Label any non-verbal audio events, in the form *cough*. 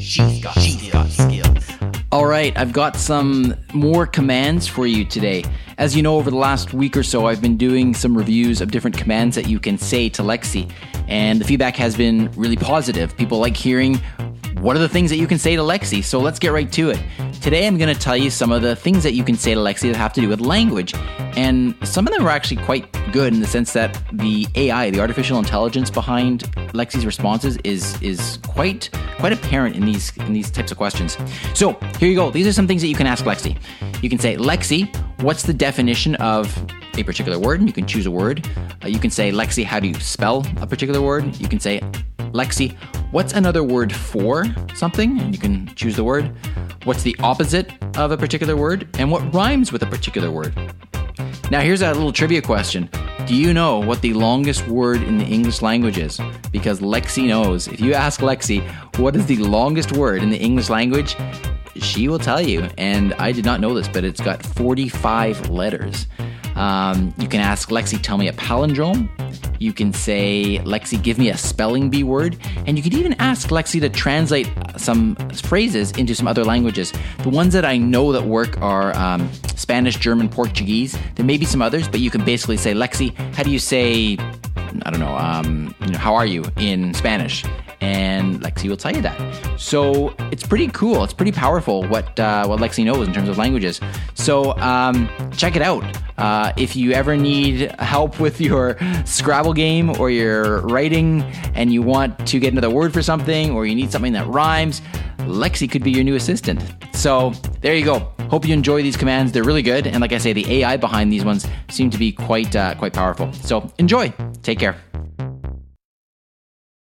She's got, she's got. All right, I've got some more commands for you today. As you know, over the last week or so, I've been doing some reviews of different commands that you can say to Lexi, and the feedback has been really positive. People like hearing what are the things that you can say to Lexi? So let's get right to it. Today I'm going to tell you some of the things that you can say to Lexi that have to do with language. And some of them are actually quite good in the sense that the AI, the artificial intelligence behind Lexi's responses is is quite quite apparent in these in these types of questions. So, here you go. These are some things that you can ask Lexi. You can say, "Lexi, what's the definition of a particular word?" And you can choose a word. Uh, you can say, "Lexi, how do you spell a particular word?" You can say, Lexi, what's another word for something? And you can choose the word. What's the opposite of a particular word? And what rhymes with a particular word? Now, here's a little trivia question. Do you know what the longest word in the English language is? Because Lexi knows. If you ask Lexi, what is the longest word in the English language? She will tell you. And I did not know this, but it's got 45 letters. Um, you can ask Lexi, tell me a palindrome. You can say, Lexi, give me a spelling bee word. And you can even ask Lexi to translate some phrases into some other languages. The ones that I know that work are um, Spanish, German, Portuguese. There may be some others, but you can basically say, Lexi, how do you say, I don't know, um, you know how are you in Spanish? And Lexi will tell you that. So it's pretty cool. It's pretty powerful what uh, what Lexi knows in terms of languages. So um, check it out. Uh, if you ever need help with your *laughs* Scrabble game or your writing, and you want to get another word for something, or you need something that rhymes, Lexi could be your new assistant. So there you go. Hope you enjoy these commands. They're really good, and like I say, the AI behind these ones seem to be quite uh, quite powerful. So enjoy. Take care.